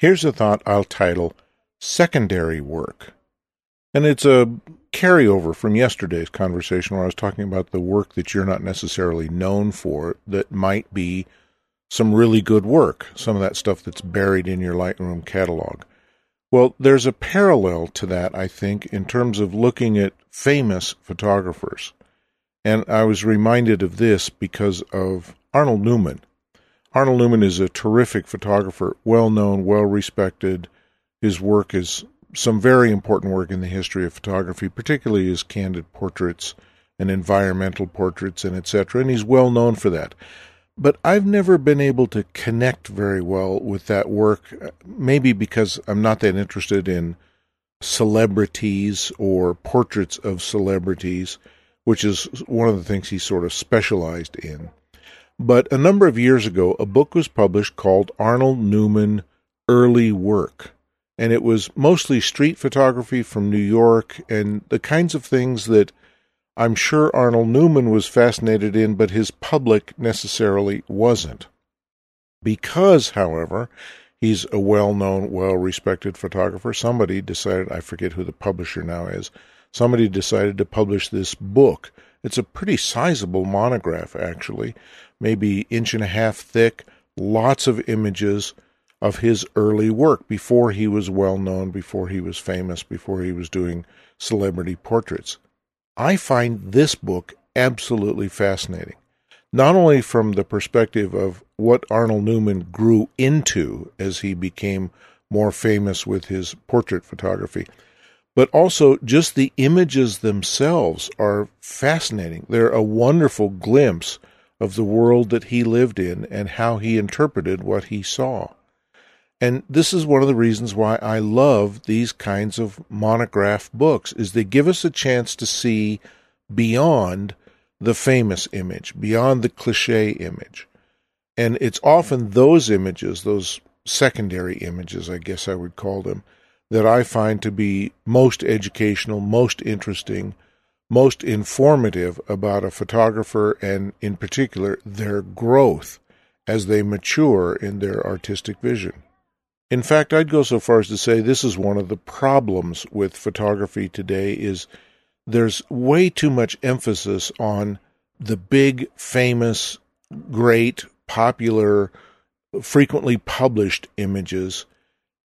Here's a thought I'll title Secondary Work. And it's a carryover from yesterday's conversation where I was talking about the work that you're not necessarily known for that might be some really good work, some of that stuff that's buried in your Lightroom catalog. Well, there's a parallel to that, I think, in terms of looking at famous photographers. And I was reminded of this because of Arnold Newman. Arnold Newman is a terrific photographer, well known, well respected. His work is some very important work in the history of photography, particularly his candid portraits and environmental portraits and etc. And he's well known for that. But I've never been able to connect very well with that work, uh, maybe because I'm not that interested in celebrities or portraits of celebrities, which is one of the things he sort of specialized in. But a number of years ago, a book was published called Arnold Newman Early Work and it was mostly street photography from New York and the kinds of things that I'm sure Arnold Newman was fascinated in, but his public necessarily wasn't. Because, however, he's a well known, well respected photographer, somebody decided, I forget who the publisher now is, somebody decided to publish this book. It's a pretty sizable monograph, actually, maybe inch and a half thick, lots of images of his early work before he was well known, before he was famous, before he was doing celebrity portraits. I find this book absolutely fascinating, not only from the perspective of what Arnold Newman grew into as he became more famous with his portrait photography, but also just the images themselves are fascinating. They're a wonderful glimpse of the world that he lived in and how he interpreted what he saw. And this is one of the reasons why I love these kinds of monograph books is they give us a chance to see beyond the famous image, beyond the cliche image. And it's often those images, those secondary images, I guess I would call them, that I find to be most educational, most interesting, most informative about a photographer and, in particular, their growth as they mature in their artistic vision. In fact, I'd go so far as to say this is one of the problems with photography today is there's way too much emphasis on the big, famous, great, popular, frequently published images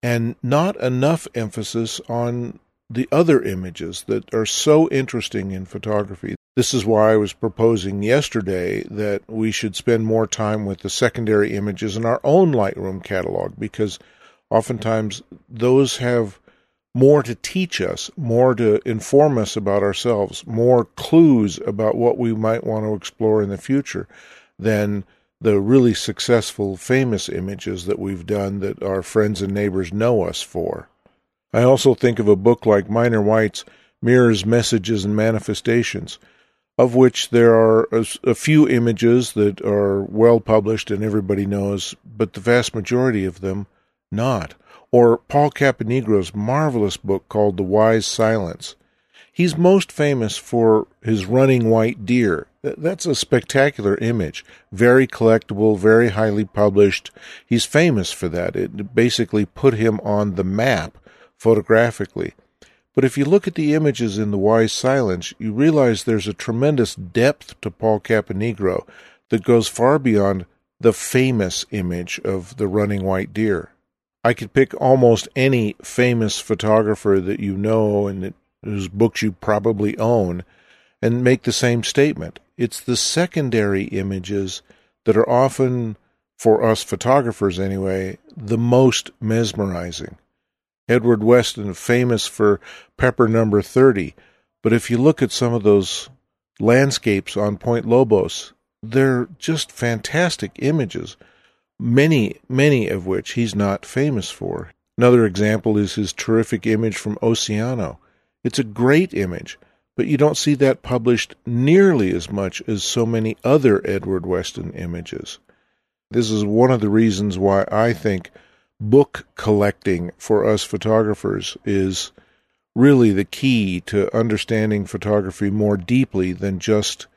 and not enough emphasis on the other images that are so interesting in photography. This is why I was proposing yesterday that we should spend more time with the secondary images in our own Lightroom catalog because oftentimes those have more to teach us, more to inform us about ourselves, more clues about what we might want to explore in the future than the really successful, famous images that we've done that our friends and neighbors know us for. I also think of a book like Minor White's Mirrors, Messages, and Manifestations, of which there are a, a few images that are well published and everybody knows, but the vast majority of them not. Or Paul Caponigro's marvelous book called The Wise Silence. He's most famous for his running white deer. That's a spectacular image. Very collectible, very highly published. He's famous for that. It basically put him on the map photographically. But if you look at the images in The Wise Silence, you realize there's a tremendous depth to Paul Caponigro that goes far beyond the famous image of the running white deer. I could pick almost any famous photographer that you know and that, whose books you probably own and make the same statement. It's the secondary images that are often, for us photographers anyway, the most mesmerizing. Edward Weston, famous for Pepper Number 30, but if you look at some of those landscapes on Point Lobos, they're just fantastic images many, many of which he's not famous for. Another example is his terrific image from Oceano. It's a great image, but you don't see that published nearly as much as so many other Edward Weston images. This is one of the reasons why I think book collecting for us photographers is really the key to understanding photography more deeply than just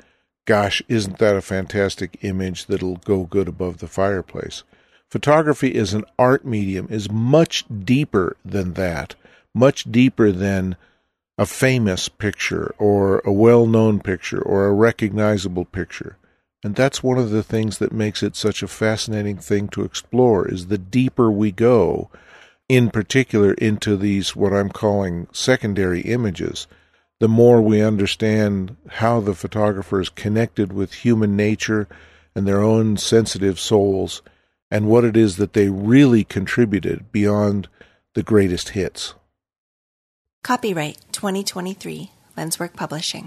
gosh, isn't that a fantastic image that'll go good above the fireplace? photography as an art medium is much deeper than that, much deeper than a famous picture or a well known picture or a recognizable picture. And that's one of the things that makes it such a fascinating thing to explore is the deeper we go, in particular into these what I'm calling secondary images, the more we understand how the photographer is connected with human nature and their own sensitive souls and what it is that they really contributed beyond the greatest hits. Copyright 2023 Lenswork Publishing.